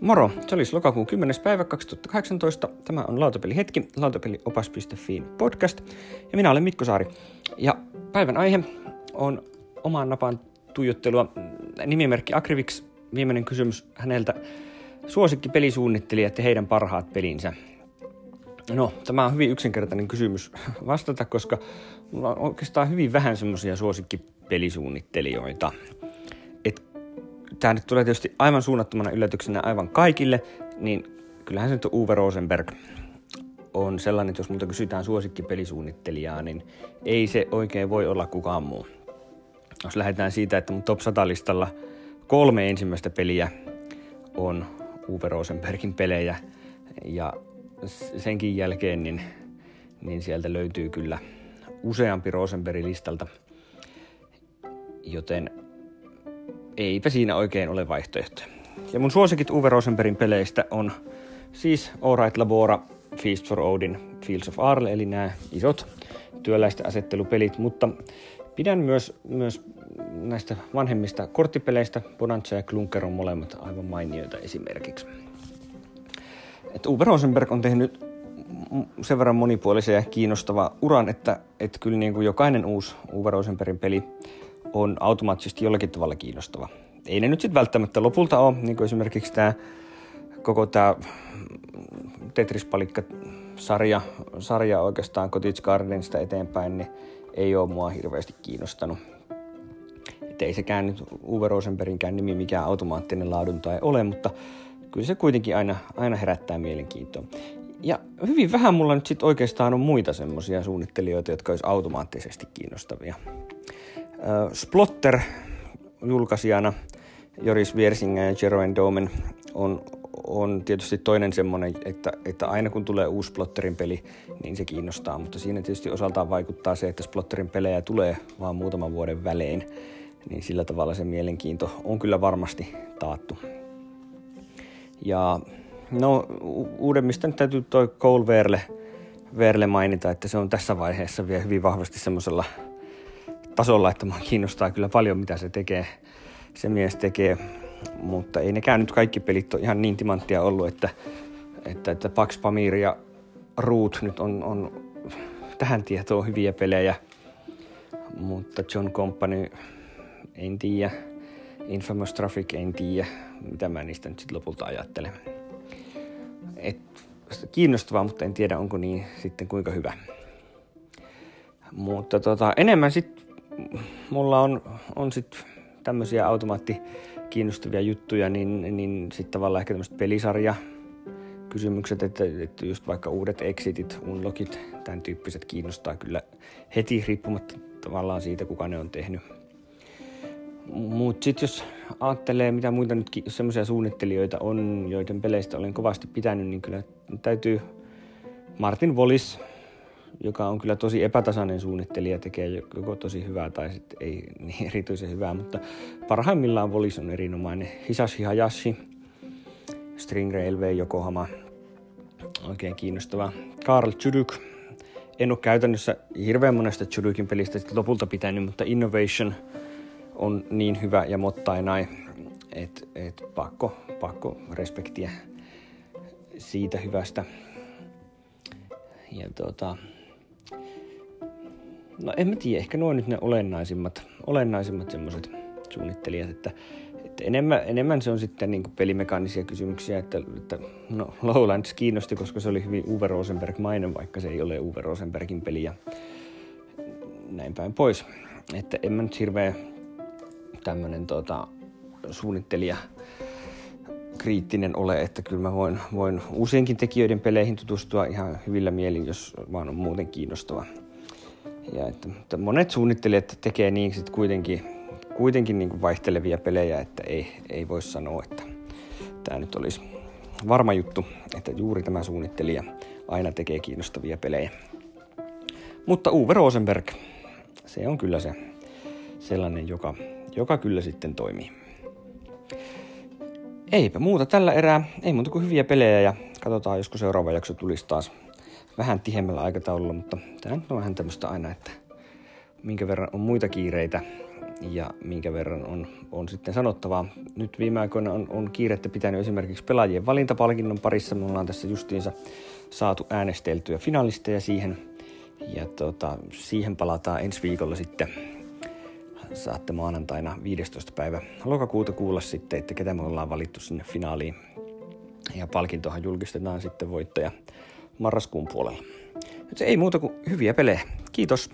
Moro, se olisi lokakuun 10. päivä 2018. Tämä on Lautapeli hetki, lautapeliopas.fi podcast. Ja minä olen Mikko Saari. Ja päivän aihe on omaan napaan tuijottelua. Nimimerkki Akrivix, viimeinen kysymys häneltä. Suosikki pelisuunnittelijat ja heidän parhaat pelinsä. No, tämä on hyvin yksinkertainen kysymys vastata, koska mulla on oikeastaan hyvin vähän semmoisia suosikkipelisuunnittelijoita tämä nyt tulee tietysti aivan suunnattomana yllätyksenä aivan kaikille, niin kyllähän se nyt Uwe Rosenberg on sellainen, että jos multa kysytään suosikkipelisuunnittelijaa, niin ei se oikein voi olla kukaan muu. Jos lähdetään siitä, että mun top 100-listalla kolme ensimmäistä peliä on Uwe Rosenbergin pelejä, ja senkin jälkeen niin, niin sieltä löytyy kyllä useampi Rosenbergin listalta, joten eipä siinä oikein ole vaihtoehtoja. Ja mun suosikit Uwe Rosenbergin peleistä on siis Alright Labora, Feast for Odin, Fields of Arle, eli nämä isot työläisten asettelupelit, mutta pidän myös, myös näistä vanhemmista korttipeleistä, Bonanza ja Klunker on molemmat aivan mainioita esimerkiksi. Et Uwe Rosenberg on tehnyt sen verran monipuolisen ja kiinnostava uran, että, että kyllä niin kuin jokainen uusi Uwe Rosenbergin peli on automaattisesti jollakin tavalla kiinnostava. Ei ne nyt sitten välttämättä lopulta ole, niin kuin esimerkiksi tämä koko tämä Tetris-palikka-sarja sarja oikeastaan Cottage Gardenista eteenpäin, niin ei ole mua hirveästi kiinnostanut. Et ei sekään nyt Uwe Rosenberginkään nimi mikään automaattinen laadunta ei ole, mutta kyllä se kuitenkin aina, aina herättää mielenkiintoa. Ja hyvin vähän mulla nyt sitten oikeastaan on muita semmoisia suunnittelijoita, jotka olisi automaattisesti kiinnostavia. Splotter julkaisijana Joris Viersingen ja Jeroen Domen on, on tietysti toinen semmoinen, että, että aina kun tulee uusi Splotterin peli, niin se kiinnostaa, mutta siinä tietysti osaltaan vaikuttaa se, että Splotterin pelejä tulee vaan muutaman vuoden välein, niin sillä tavalla se mielenkiinto on kyllä varmasti taattu. Ja no uudemmista nyt täytyy toi Cole Verle, Verle mainita, että se on tässä vaiheessa vielä hyvin vahvasti semmoisella tasolla, että minua kiinnostaa kyllä paljon, mitä se tekee, se mies tekee. Mutta ei nekään nyt kaikki pelit ole ihan niin timanttia ollut, että, että, että Pax Pamir ja Root nyt on, on tähän tietoon hyviä pelejä. Mutta John Company, en tiedä. Infamous Traffic, en tiedä, mitä mä niistä nyt sitten lopulta ajattelen. Et, kiinnostavaa, mutta en tiedä, onko niin sitten kuinka hyvä. Mutta tota, enemmän sitten mulla on, on sitten tämmöisiä automaatti kiinnostavia juttuja, niin, niin sitten tavallaan ehkä tämmöiset pelisarja kysymykset, että, että just vaikka uudet exitit, unlockit, tämän tyyppiset kiinnostaa kyllä heti riippumatta tavallaan siitä, kuka ne on tehnyt. Mutta sitten jos ajattelee, mitä muita nyt semmoisia suunnittelijoita on, joiden peleistä olen kovasti pitänyt, niin kyllä täytyy Martin Wallis joka on kyllä tosi epätasainen suunnittelija, tekee joko tosi hyvää tai sitten ei niin erityisen hyvää, mutta parhaimmillaan Volis on erinomainen. Hisashi Hayashi, String Railway Yokohama, oikein kiinnostava. Karl Chuduk, en ole käytännössä hirveän monesta Chudukin pelistä lopulta pitänyt, mutta Innovation on niin hyvä ja mottainai, että et pakko, pakko respektiä siitä hyvästä. Ja tota, No en mä tiedä, ehkä nuo nyt ne olennaisimmat, olennaisimmat semmoiset suunnittelijat, että, että enemmän, enemmän se on sitten niin pelimekaanisia kysymyksiä, että, että no, Lowlands kiinnosti, koska se oli hyvin Uwe Rosenberg-mainen, vaikka se ei ole Uwe Rosenbergin peli ja näin päin pois. Että en mä nyt hirveä tämmönen tota, suunnittelija kriittinen ole, että kyllä mä voin, voin useinkin tekijöiden peleihin tutustua ihan hyvillä mielin, jos vaan on muuten kiinnostava. Ja että, että monet suunnittelijat tekee niin sit kuitenkin, kuitenkin niin kuin vaihtelevia pelejä, että ei, ei voi sanoa, että tämä nyt olisi varma juttu, että juuri tämä suunnittelija aina tekee kiinnostavia pelejä. Mutta Uwe Rosenberg, se on kyllä se sellainen, joka, joka kyllä sitten toimii. Eipä muuta tällä erää, ei muuta kuin hyviä pelejä ja katsotaan, josko seuraava jakso tulisi taas vähän tihemmällä aikataululla, mutta tämä on vähän tämmöistä aina, että minkä verran on muita kiireitä, ja minkä verran on, on sitten sanottavaa. Nyt viime aikoina on, on kiirettä pitänyt esimerkiksi pelaajien valintapalkinnon parissa. Me ollaan tässä justiinsa saatu äänesteltyä finalisteja siihen ja tota, siihen palataan ensi viikolla sitten. Saatte maanantaina 15. päivä lokakuuta kuulla sitten, että ketä me ollaan valittu sinne finaaliin. Ja palkintohan julkistetaan sitten voittaja marraskuun puolella. Nyt ei muuta kuin hyviä pelejä. Kiitos.